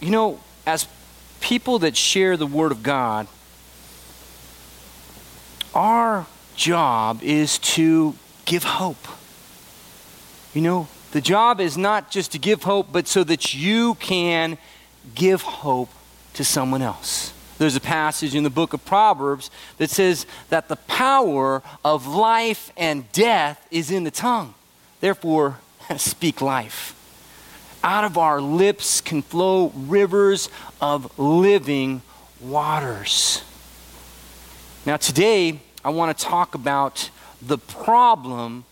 you know, as people that share the Word of God, our job is to give hope. You know, the job is not just to give hope, but so that you can give hope to someone else. There's a passage in the book of Proverbs that says that the power of life and death is in the tongue. Therefore, speak life. Out of our lips can flow rivers of living waters. Now, today, I want to talk about the problem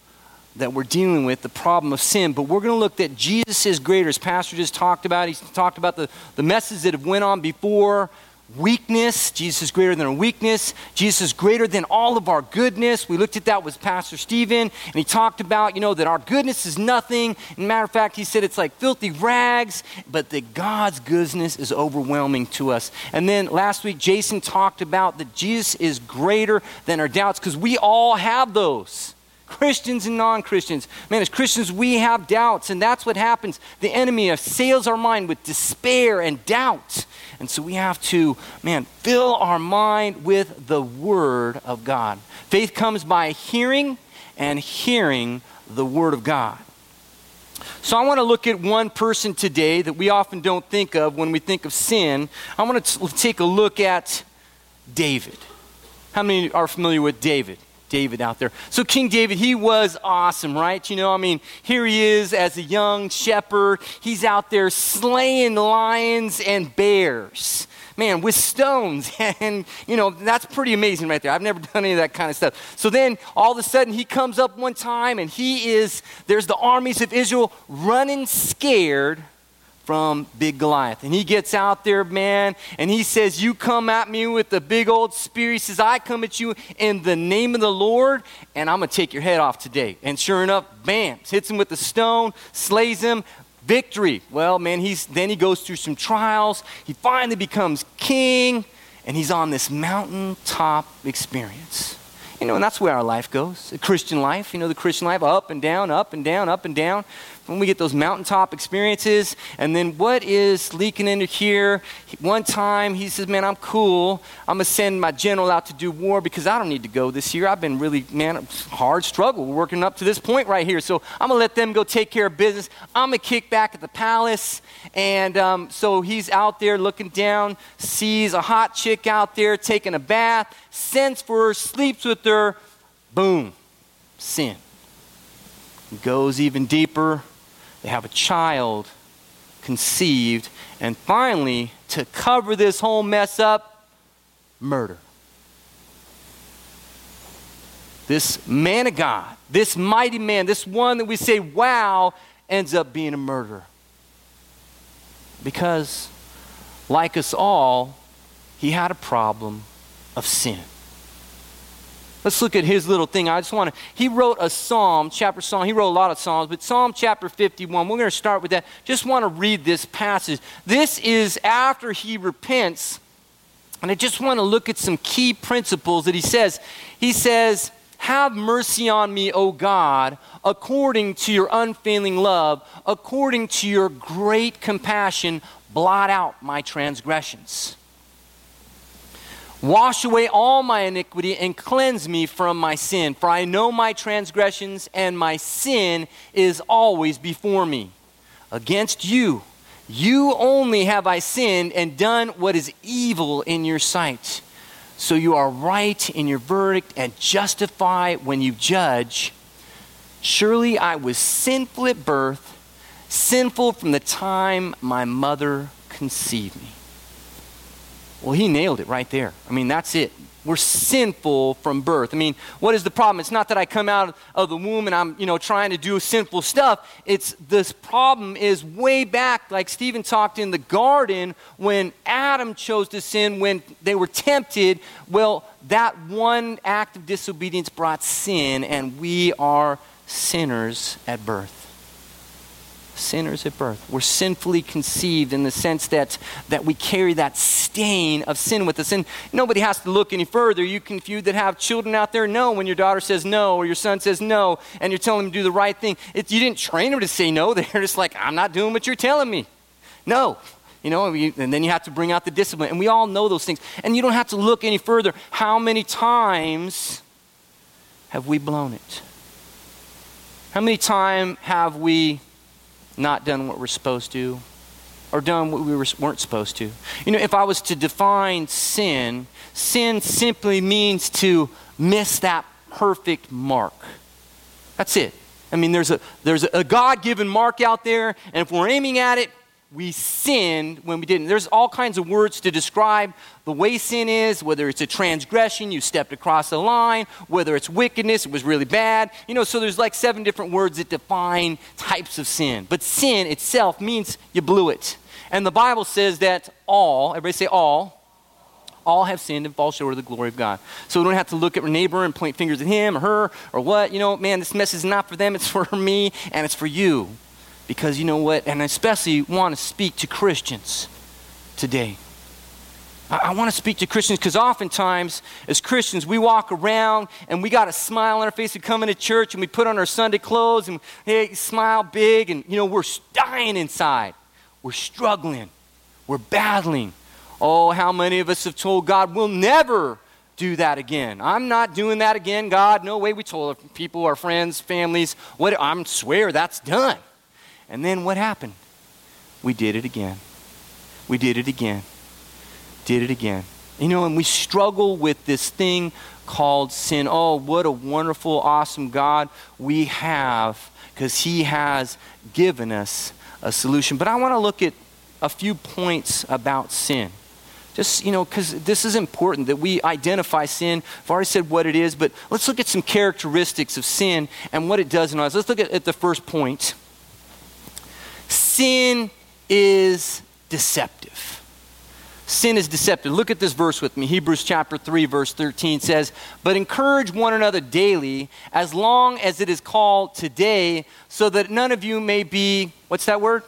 that we're dealing with, the problem of sin. But we're going to look that Jesus is greater. As Pastor just talked about, he's talked about the, the messages that have went on before weakness. Jesus is greater than our weakness. Jesus is greater than all of our goodness. We looked at that with Pastor Stephen, and he talked about, you know, that our goodness is nothing. Matter of fact, he said it's like filthy rags, but that God's goodness is overwhelming to us. And then last week, Jason talked about that Jesus is greater than our doubts because we all have those. Christians and non Christians. Man, as Christians, we have doubts, and that's what happens. The enemy assails our mind with despair and doubt. And so we have to, man, fill our mind with the Word of God. Faith comes by hearing and hearing the Word of God. So I want to look at one person today that we often don't think of when we think of sin. I want to take a look at David. How many are familiar with David? David out there. So, King David, he was awesome, right? You know, I mean, here he is as a young shepherd. He's out there slaying lions and bears. Man, with stones. And, you know, that's pretty amazing right there. I've never done any of that kind of stuff. So then all of a sudden he comes up one time and he is, there's the armies of Israel running scared from Big Goliath. And he gets out there, man, and he says, You come at me with the big old spear. He says, I come at you in the name of the Lord, and I'm going to take your head off today. And sure enough, bam, hits him with the stone, slays him. Victory. Well, man, he's, then he goes through some trials. He finally becomes king, and he's on this mountaintop experience. You know, and that's where our life goes. The Christian life, you know, the Christian life, up and down, up and down, up and down when we get those mountaintop experiences. And then what is leaking into here? One time he says, Man, I'm cool. I'm going to send my general out to do war because I don't need to go this year. I've been really, man, hard struggle working up to this point right here. So I'm going to let them go take care of business. I'm going to kick back at the palace. And um, so he's out there looking down, sees a hot chick out there taking a bath, sends for her, sleeps with her. Boom, sin. Goes even deeper they have a child conceived. And finally, to cover this whole mess up, murder. This man of God, this mighty man, this one that we say, wow, ends up being a murderer. Because, like us all, he had a problem of sin. Let's look at his little thing. I just want to, he wrote a psalm, chapter psalm. He wrote a lot of psalms, but Psalm chapter 51, we're going to start with that. Just want to read this passage. This is after he repents, and I just want to look at some key principles that he says. He says, Have mercy on me, O God, according to your unfailing love, according to your great compassion, blot out my transgressions. Wash away all my iniquity and cleanse me from my sin. For I know my transgressions, and my sin is always before me. Against you, you only have I sinned and done what is evil in your sight. So you are right in your verdict and justify when you judge. Surely I was sinful at birth, sinful from the time my mother conceived me. Well, he nailed it right there. I mean, that's it. We're sinful from birth. I mean, what is the problem? It's not that I come out of the womb and I'm, you know, trying to do sinful stuff. It's this problem is way back, like Stephen talked in the garden when Adam chose to sin, when they were tempted. Well, that one act of disobedience brought sin, and we are sinners at birth sinners at birth. We're sinfully conceived in the sense that, that we carry that stain of sin with us. And nobody has to look any further. You can, you that have children out there, know when your daughter says no or your son says no and you're telling them to do the right thing. It, you didn't train them to say no. They're just like, I'm not doing what you're telling me. No. You know, and then you have to bring out the discipline. And we all know those things. And you don't have to look any further. How many times have we blown it? How many times have we not done what we're supposed to or done what we were, weren't supposed to? You know, if I was to define sin, sin simply means to miss that perfect mark. That's it. I mean, there's a, there's a God given mark out there, and if we're aiming at it, we sinned when we didn't. There's all kinds of words to describe the way sin is, whether it's a transgression, you stepped across the line, whether it's wickedness, it was really bad. You know, so there's like seven different words that define types of sin. But sin itself means you blew it. And the Bible says that all, everybody say all, all have sinned and fall short of the glory of God. So we don't have to look at our neighbor and point fingers at him or her or what. You know, man, this message is not for them, it's for me and it's for you. Because you know what? And I especially want to speak to Christians today. I, want to speak to Christians because oftentimes, as Christians, we walk around and we got a smile on our face. We come into church and we put on our Sunday clothes and hey, smile big, and you know, we're dying inside. We're struggling. We're battling. Oh, how many of us have told God we'll never do that again. I'm not doing that again, God. No way. We told people, our friends, families, what I'm swear that's done. And then what happened? We did it again. We did it again. Did it again. You know, and we struggle with this thing called sin. Oh, what a wonderful, awesome God we have because He has given us a solution. But I want to look at a few points about sin. Just, you know, because this is important that we identify sin. I've already said what it is, but let's look at some characteristics of sin and what it does in us. Let's look at, at the first point sin is deceptive. Sin is deceptive. Look at this verse with me. Hebrews chapter 3, verse 13 says, But encourage one another daily, as long as it is called today, so that none of you may be, what's that word?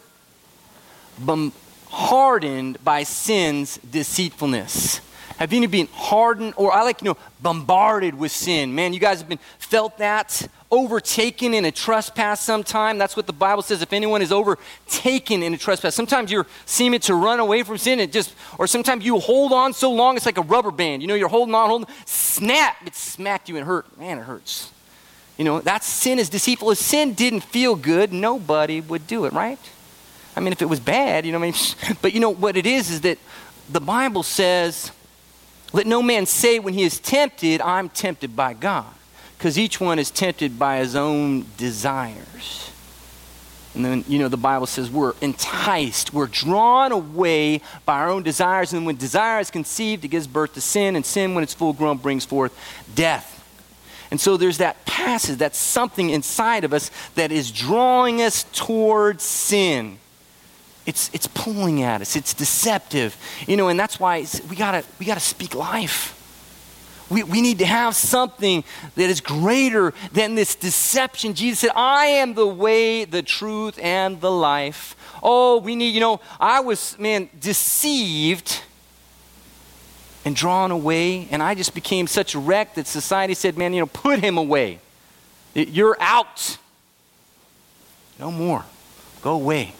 Hardened by sin's deceitfulness. Have you been hardened, or I like, you know, bombarded with sin? Man, you guys have been felt that overtaken in a trespass sometime. That's what the Bible says. If anyone is overtaken in a trespass, sometimes you're seeming to run away from sin. It just, or sometimes you hold on so long it's like a rubber band. You know, you're holding on, holding, snap, it smacked you and hurt. Man, it hurts. You know, that sin is deceitful. If sin didn't feel good, nobody would do it, right? I mean, if it was bad, you know, I mean, but you know what it is is that the Bible says, "Let no man say when he is tempted, I'm tempted by God." because each one is tempted by his own desires. And then, you know, the Bible says we're enticed, we're drawn away by our own desires. And when desire is conceived, it gives birth to sin. And sin, when it's full grown, brings forth death. And so there's that passage, that something inside of us that is drawing us towards sin. It's, it's pulling at us, it's deceptive. You know, and that's why we gotta, we gotta speak life. We, we need to have something that is greater than this deception. Jesus said, I am the way, the truth, and the life. Oh, we need, you know, I was, man, deceived and drawn away, and I just became such a wreck that society said, man, you know, put him away. You're out. No more. Go away.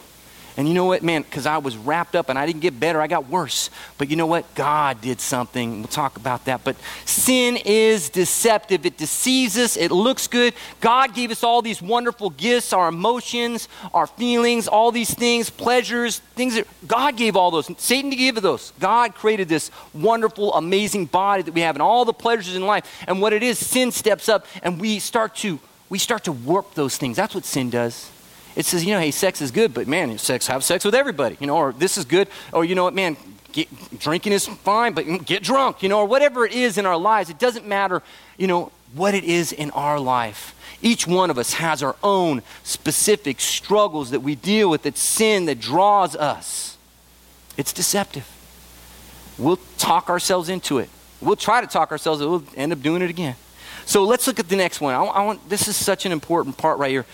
And you know what, man, because I was wrapped up and I didn't get better, I got worse. But you know what? God did something. We'll talk about that. But sin is deceptive, it deceives us, it looks good. God gave us all these wonderful gifts our emotions, our feelings, all these things, pleasures, things that God gave all those. Satan to give those. God created this wonderful, amazing body that we have and all the pleasures in life. And what it is, sin steps up and we start to we start to warp those things. That's what sin does. It says, you know, hey, sex is good, but man, sex, have sex with everybody, you know, or this is good, or you know what, man, get, drinking is fine, but mm, get drunk, you know, or whatever it is in our lives. It doesn't matter, you know, what it is in our life. Each one of us has our own specific struggles that we deal with, that sin that draws us. It's deceptive. We'll talk ourselves into it. We'll try to talk ourselves, we'll end up doing it again. So let's look at the next one. I, I want, this is such an important part right here.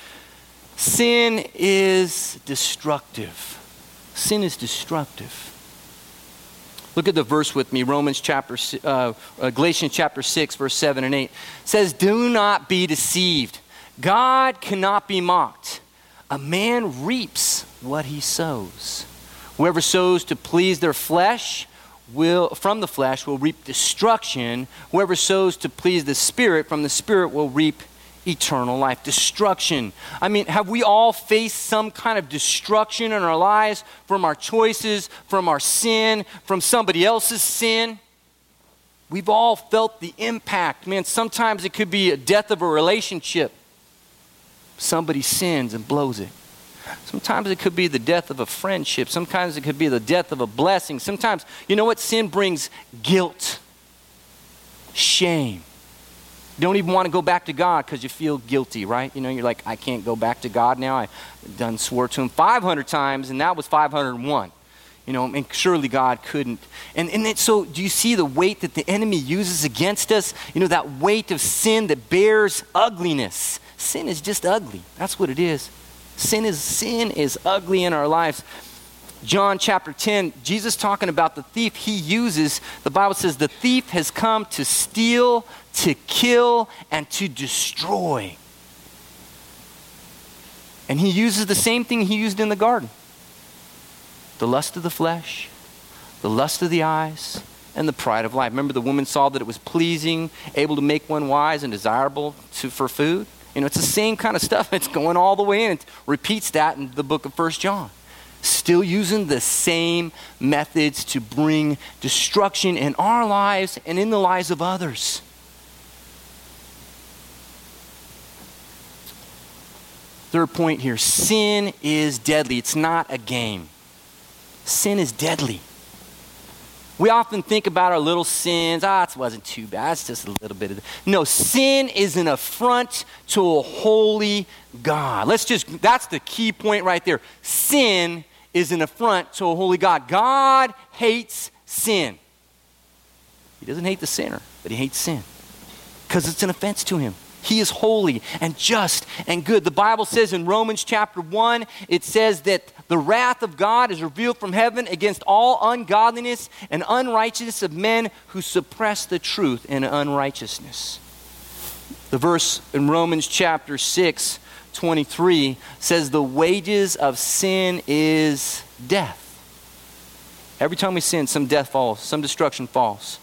Sin is destructive. Sin is destructive. Look at the verse with me, Romans chapter, uh, uh, Galatians chapter 6, verse 7 and 8. It says, Do not be deceived. God cannot be mocked. A man reaps what he sows. Whoever sows to please their flesh will from the flesh will reap destruction. Whoever sows to please the spirit from the spirit will reap eternal life. Destruction. I mean, have we all faced some kind of destruction in our lives from our choices, from our sin, from somebody else's sin? We've all felt the impact. Man, sometimes it could be a death of a relationship. Somebody sins and blows it. Sometimes it could be the death of a friendship. Sometimes it could be the death of a blessing. Sometimes, you know what? Sin brings guilt, shame. Don't even want to go back to God because you feel guilty, right? You know, you're like, I can't go back to God now. I done swore to him 500 times, and that was 501. You know, and surely God couldn't. And, and then, so, do you see the weight that the enemy uses against us? You know, that weight of sin that bears ugliness. Sin is just ugly. That's what it is. Sin is sin is ugly in our lives. John chapter 10, Jesus talking about the thief he uses, the Bible says the thief has come to steal, to kill, and to destroy. And he uses the same thing he used in the garden the lust of the flesh, the lust of the eyes, and the pride of life. Remember, the woman saw that it was pleasing, able to make one wise, and desirable to, for food? You know, it's the same kind of stuff. It's going all the way in. It repeats that in the book of First John. Still using the same methods to bring destruction in our lives and in the lives of others. Third point here sin is deadly. It's not a game. Sin is deadly. We often think about our little sins. Ah, it wasn't too bad. It's just a little bit of. No, sin is an affront to a holy God. Let's just, that's the key point right there. Sin is an affront to a holy God. God hates sin. He doesn't hate the sinner, but he hates sin because it's an offense to him. He is holy and just and good. The Bible says in Romans chapter 1, it says that the wrath of God is revealed from heaven against all ungodliness and unrighteousness of men who suppress the truth in unrighteousness. The verse in Romans chapter 6, 23 says, The wages of sin is death. Every time we sin, some death falls, some destruction falls.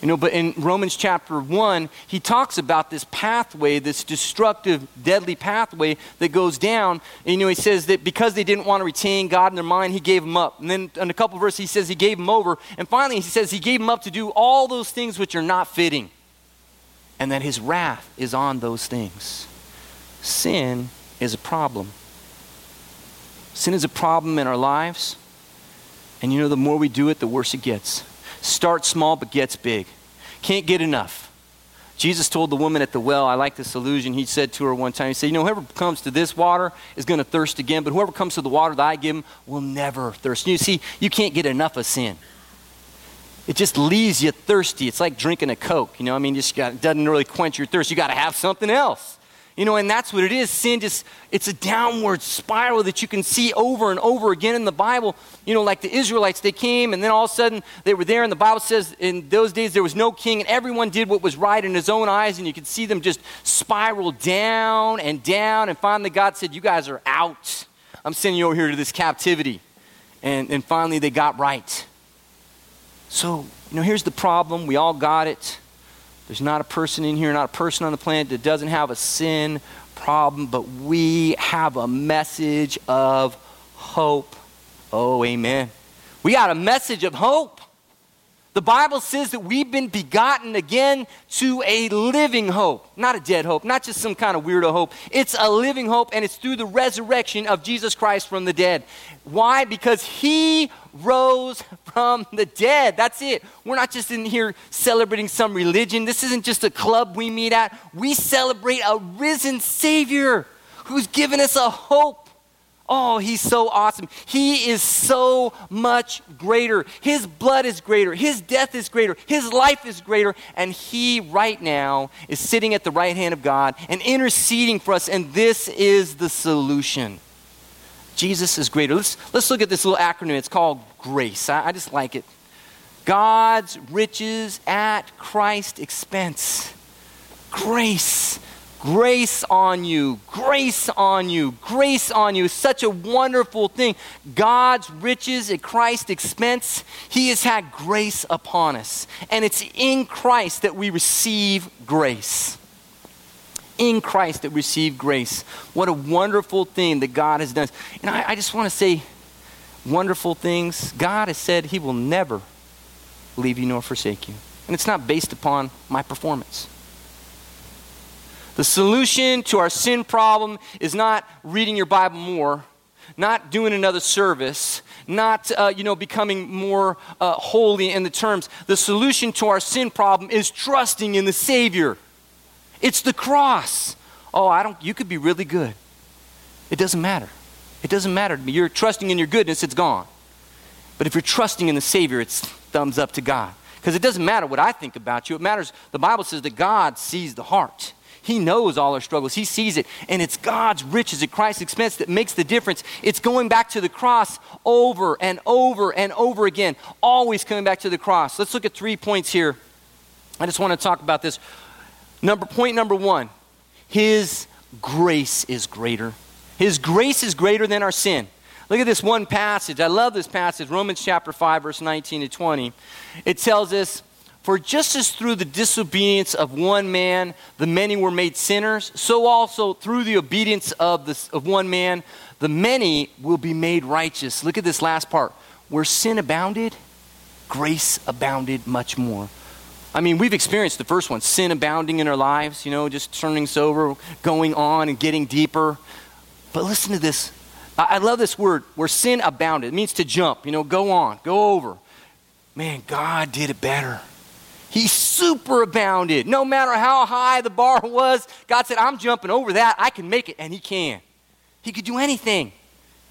You know, but in Romans chapter 1, he talks about this pathway, this destructive, deadly pathway that goes down. And, you know, he says that because they didn't want to retain God in their mind, he gave them up. And then in a couple verses, he says he gave them over. And finally, he says he gave them up to do all those things which are not fitting. And that his wrath is on those things. Sin is a problem. Sin is a problem in our lives. And, you know, the more we do it, the worse it gets. Starts small but gets big. Can't get enough. Jesus told the woman at the well, I like this allusion. He said to her one time, He said, You know, whoever comes to this water is going to thirst again, but whoever comes to the water that I give him will never thirst. You see, you can't get enough of sin. It just leaves you thirsty. It's like drinking a Coke. You know, I mean, just got, it doesn't really quench your thirst. You got to have something else. You know, and that's what it is. Sin just, it's a downward spiral that you can see over and over again in the Bible. You know, like the Israelites, they came and then all of a sudden they were there, and the Bible says in those days there was no king, and everyone did what was right in his own eyes, and you could see them just spiral down and down. And finally, God said, You guys are out. I'm sending you over here to this captivity. And, and finally, they got right. So, you know, here's the problem. We all got it. There's not a person in here, not a person on the planet that doesn't have a sin problem, but we have a message of hope. Oh, amen. We got a message of hope. The Bible says that we've been begotten again to a living hope, not a dead hope, not just some kind of weirdo hope. It's a living hope, and it's through the resurrection of Jesus Christ from the dead. Why? Because he rose from the dead. That's it. We're not just in here celebrating some religion. This isn't just a club we meet at. We celebrate a risen Savior who's given us a hope Oh, he's so awesome. He is so much greater. His blood is greater. His death is greater. His life is greater. And he, right now, is sitting at the right hand of God and interceding for us. And this is the solution. Jesus is greater. Let's, let's look at this little acronym. It's called GRACE. I, I just like it. God's riches at Christ's expense. Grace. Grace on you, grace on you, grace on you. Such a wonderful thing. God's riches at Christ's expense, He has had grace upon us. And it's in Christ that we receive grace. In Christ that we receive grace. What a wonderful thing that God has done. And I, I just want to say wonderful things. God has said He will never leave you nor forsake you. And it's not based upon my performance. The solution to our sin problem is not reading your Bible more, not doing another service, not uh, you know becoming more uh, holy in the terms. The solution to our sin problem is trusting in the Savior. It's the cross. Oh, I don't. You could be really good. It doesn't matter. It doesn't matter to me. You're trusting in your goodness. It's gone. But if you're trusting in the Savior, it's thumbs up to God. Because it doesn't matter what I think about you. It matters. The Bible says that God sees the heart. He knows all our struggles. He sees it. And it's God's riches at Christ's expense that makes the difference. It's going back to the cross over and over and over again, always coming back to the cross. Let's look at three points here. I just want to talk about this. Number point number 1. His grace is greater. His grace is greater than our sin. Look at this one passage. I love this passage, Romans chapter 5 verse 19 to 20. It tells us for just as through the disobedience of one man the many were made sinners, so also through the obedience of, the, of one man the many will be made righteous. Look at this last part. Where sin abounded, grace abounded much more. I mean, we've experienced the first one sin abounding in our lives, you know, just turning sober, going on and getting deeper. But listen to this. I love this word where sin abounded. It means to jump, you know, go on, go over. Man, God did it better. He super abounded. No matter how high the bar was, God said, I'm jumping over that. I can make it. And He can. He could do anything.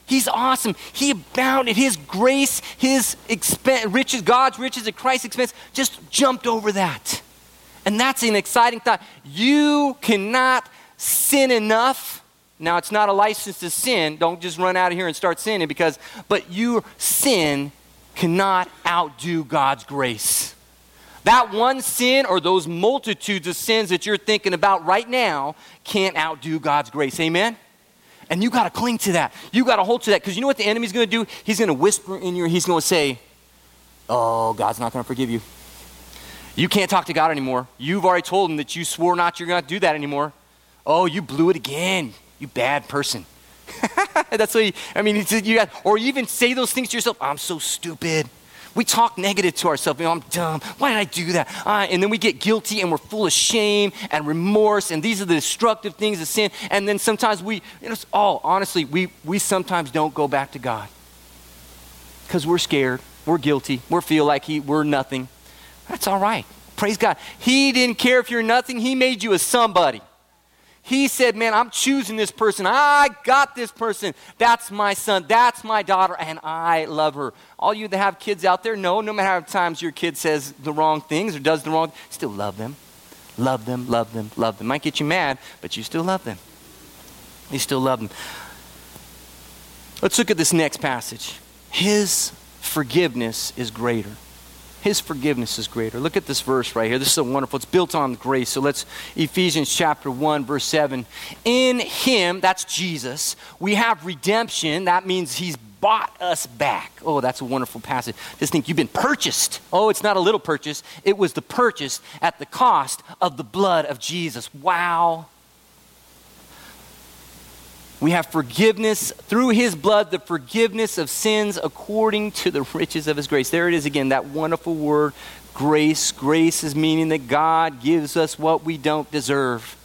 He's awesome. He abounded. His grace, His expense, riches, God's riches at Christ's expense, just jumped over that. And that's an exciting thought. You cannot sin enough. Now, it's not a license to sin. Don't just run out of here and start sinning because, but your sin cannot outdo God's grace. That one sin or those multitudes of sins that you're thinking about right now can't outdo God's grace. Amen? And you got to cling to that. You got to hold to that because you know what the enemy's going to do? He's going to whisper in your he's going to say, "Oh, God's not going to forgive you. You can't talk to God anymore. You've already told him that you swore not you're going to do that anymore. Oh, you blew it again. You bad person." That's what he, I mean, you got, or even say those things to yourself, I'm so stupid. We talk negative to ourselves. You know, I'm dumb. Why did I do that? Uh, and then we get guilty and we're full of shame and remorse. And these are the destructive things of sin. And then sometimes we, you know, oh, honestly, we, we sometimes don't go back to God because we're scared. We're guilty. We feel like he, we're nothing. That's all right. Praise God. He didn't care if you're nothing, He made you a somebody. He said, Man, I'm choosing this person. I got this person. That's my son. That's my daughter. And I love her. All you that have kids out there know no matter how many times your kid says the wrong things or does the wrong, still love them. Love them, love them, love them. Might get you mad, but you still love them. You still love them. Let's look at this next passage. His forgiveness is greater. His forgiveness is greater. Look at this verse right here. This is so wonderful. It's built on grace. So let's, Ephesians chapter 1, verse 7. In him, that's Jesus, we have redemption. That means he's bought us back. Oh, that's a wonderful passage. Just think you've been purchased. Oh, it's not a little purchase, it was the purchase at the cost of the blood of Jesus. Wow. We have forgiveness through his blood, the forgiveness of sins according to the riches of his grace. There it is again, that wonderful word, grace. Grace is meaning that God gives us what we don't deserve.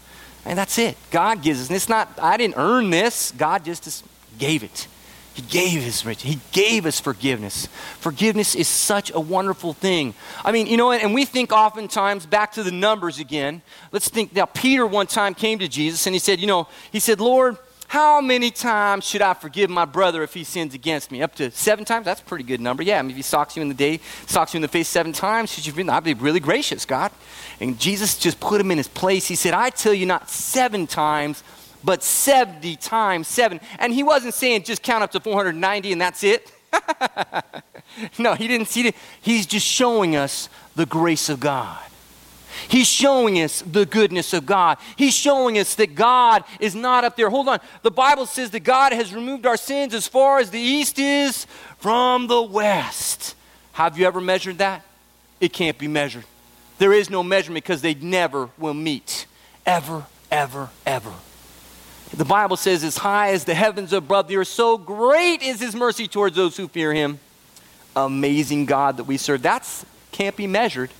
And that's it. God gives us. And it's not, I didn't earn this. God just gave it. He gave his riches. He gave us forgiveness. Forgiveness is such a wonderful thing. I mean, you know, and we think oftentimes back to the numbers again. Let's think now, Peter one time came to Jesus and he said, You know, he said, Lord, how many times should I forgive my brother if he sins against me? Up to seven times? That's a pretty good number. Yeah, I mean, if he socks you in the day, socks you in the face seven times, should you, I'd be really gracious, God. And Jesus just put him in his place. He said, I tell you not seven times, but 70 times seven. And he wasn't saying just count up to 490 and that's it. no, he didn't see it. He's just showing us the grace of God. He's showing us the goodness of God. He's showing us that God is not up there. Hold on. The Bible says that God has removed our sins as far as the east is from the west. Have you ever measured that? It can't be measured. There is no measurement because they never will meet. Ever, ever, ever. The Bible says, as high as the heavens above the earth, so great is his mercy towards those who fear him. Amazing God that we serve. That can't be measured.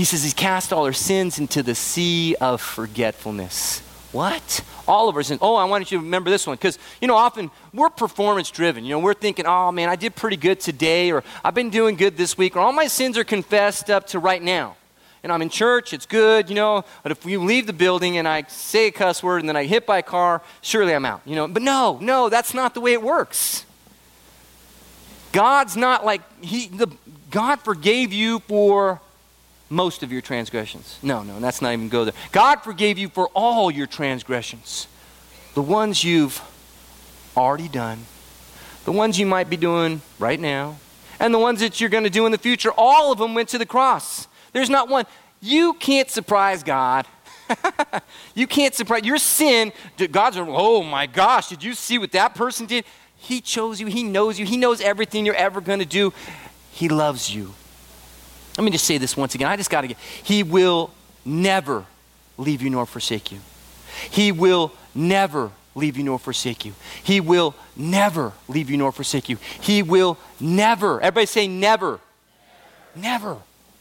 He says he's cast all our sins into the sea of forgetfulness. What? All of our sins. Oh, I wanted you to remember this one because, you know, often we're performance driven. You know, we're thinking, oh man, I did pretty good today, or I've been doing good this week, or all my sins are confessed up to right now. And I'm in church, it's good, you know, but if we leave the building and I say a cuss word and then I hit by a car, surely I'm out, you know. But no, no, that's not the way it works. God's not like, he, the, God forgave you for most of your transgressions. No, no, that's not even go there. God forgave you for all your transgressions. The ones you've already done, the ones you might be doing right now, and the ones that you're going to do in the future, all of them went to the cross. There's not one. You can't surprise God. you can't surprise your sin. God's, oh my gosh, did you see what that person did? He chose you, He knows you, He knows everything you're ever going to do. He loves you. Let me just say this once again. I just got to get. He will never leave you nor forsake you. He will never leave you nor forsake you. He will never leave you nor forsake you. He will never. Everybody say never. Never.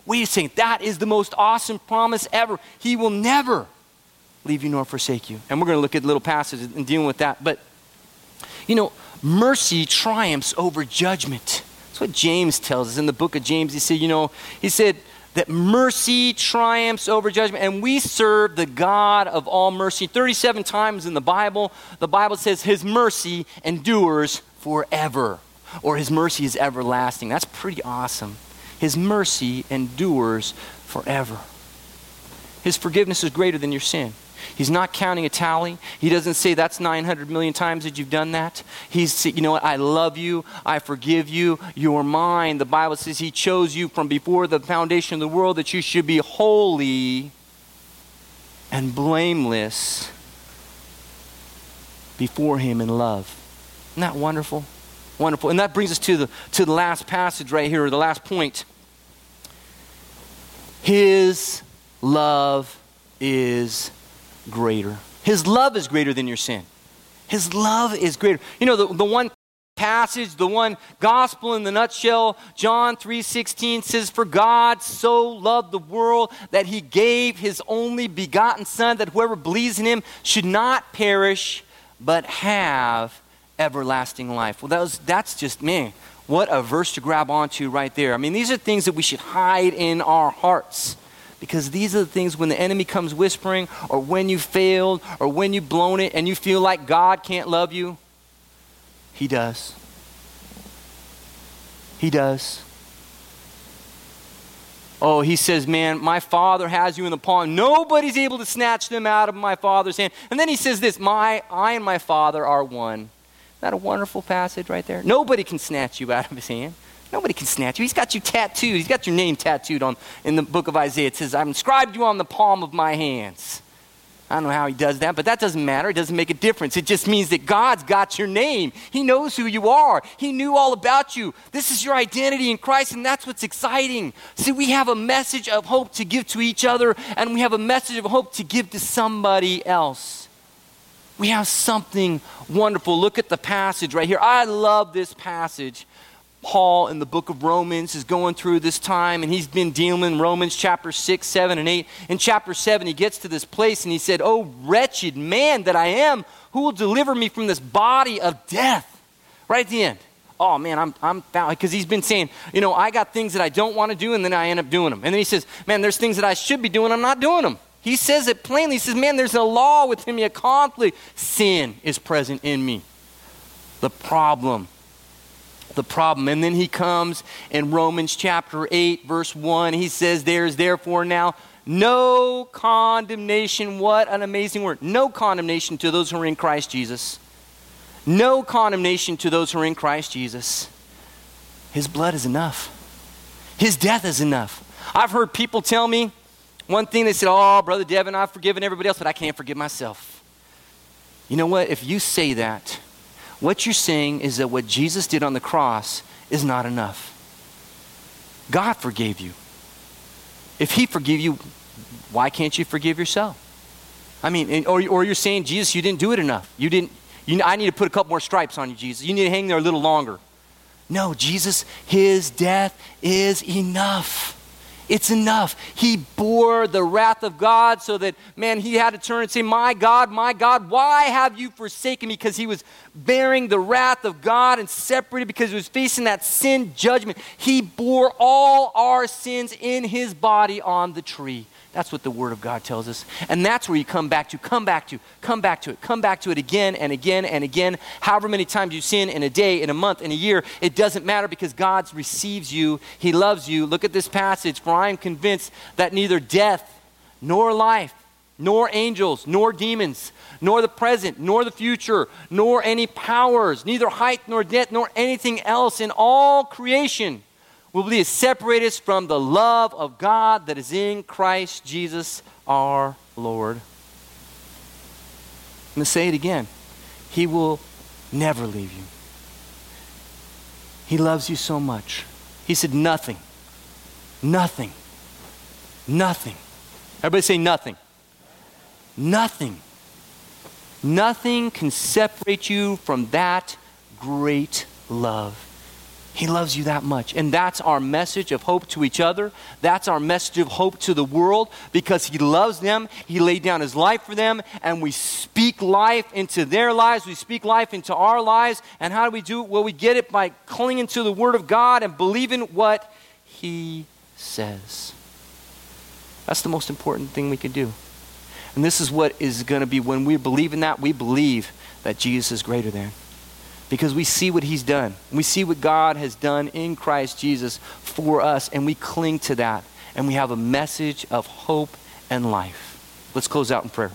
Wait a second. That is the most awesome promise ever. He will never leave you nor forsake you. And we're going to look at little passages and dealing with that. But, you know, mercy triumphs over judgment. That's what James tells us in the book of James. He said, you know, he said that mercy triumphs over judgment, and we serve the God of all mercy. 37 times in the Bible, the Bible says his mercy endures forever, or his mercy is everlasting. That's pretty awesome. His mercy endures forever. His forgiveness is greater than your sin. He's not counting a tally. He doesn't say that's 900 million times that you've done that. He's, you know what, I love you. I forgive you. You're mine. The Bible says He chose you from before the foundation of the world that you should be holy and blameless before Him in love. Isn't that wonderful? Wonderful. And that brings us to the, to the last passage right here, or the last point. His love is greater. His love is greater than your sin. His love is greater. You know, the, the one passage, the one gospel in the nutshell, John 3:16 says for God so loved the world that he gave his only begotten son that whoever believes in him should not perish but have everlasting life. Well that was, that's just me. What a verse to grab onto right there. I mean these are things that we should hide in our hearts. Because these are the things when the enemy comes whispering, or when you failed, or when you've blown it and you feel like God can't love you, He does. He does. Oh, he says, Man, my father has you in the palm. Nobody's able to snatch them out of my father's hand. And then he says this my, I and my father are one. Isn't that a wonderful passage right there? Nobody can snatch you out of his hand. Nobody can snatch you. He's got you tattooed. He's got your name tattooed on in the book of Isaiah. It says, I've inscribed you on the palm of my hands. I don't know how he does that, but that doesn't matter. It doesn't make a difference. It just means that God's got your name. He knows who you are. He knew all about you. This is your identity in Christ, and that's what's exciting. See, we have a message of hope to give to each other, and we have a message of hope to give to somebody else. We have something wonderful. Look at the passage right here. I love this passage Paul in the book of Romans is going through this time and he's been dealing Romans chapter 6, 7, and 8. In chapter 7, he gets to this place and he said, Oh, wretched man that I am, who will deliver me from this body of death? Right at the end. Oh man, I'm, I'm found because he's been saying, you know, I got things that I don't want to do and then I end up doing them. And then he says, man, there's things that I should be doing, I'm not doing them. He says it plainly. He says, man, there's a law within me, a conflict. Sin is present in me. The problem the problem. And then he comes in Romans chapter 8, verse 1. He says, There is therefore now no condemnation. What an amazing word. No condemnation to those who are in Christ Jesus. No condemnation to those who are in Christ Jesus. His blood is enough, His death is enough. I've heard people tell me, one thing they said, oh, Brother Devin, I've forgiven everybody else, but I can't forgive myself. You know what? If you say that, what you're saying is that what Jesus did on the cross is not enough. God forgave you. If He forgave you, why can't you forgive yourself? I mean, or, or you're saying, Jesus, you didn't do it enough. You didn't, you, I need to put a couple more stripes on you, Jesus. You need to hang there a little longer. No, Jesus, His death is enough. It's enough. He bore the wrath of God so that, man, he had to turn and say, My God, my God, why have you forsaken me? Because he was bearing the wrath of God and separated because he was facing that sin judgment. He bore all our sins in his body on the tree. That's what the Word of God tells us. And that's where you come back to, come back to, come back to it, come back to it again and again and again. However many times you sin in a day, in a month, in a year, it doesn't matter because God receives you. He loves you. Look at this passage. For I am convinced that neither death, nor life, nor angels, nor demons, nor the present, nor the future, nor any powers, neither height nor depth, nor anything else in all creation will be separate us from the love of God that is in Christ Jesus our Lord. I'm going to say it again. He will never leave you. He loves you so much. He said, Nothing, nothing, nothing. Everybody say nothing. Nothing. Nothing can separate you from that great love. He loves you that much. And that's our message of hope to each other. That's our message of hope to the world because He loves them. He laid down His life for them, and we speak life into their lives. We speak life into our lives. And how do we do it? Well, we get it by clinging to the Word of God and believing what He says. That's the most important thing we can do. And this is what is going to be when we believe in that, we believe that Jesus is greater than because we see what he's done. We see what God has done in Christ Jesus for us, and we cling to that. And we have a message of hope and life. Let's close out in prayer.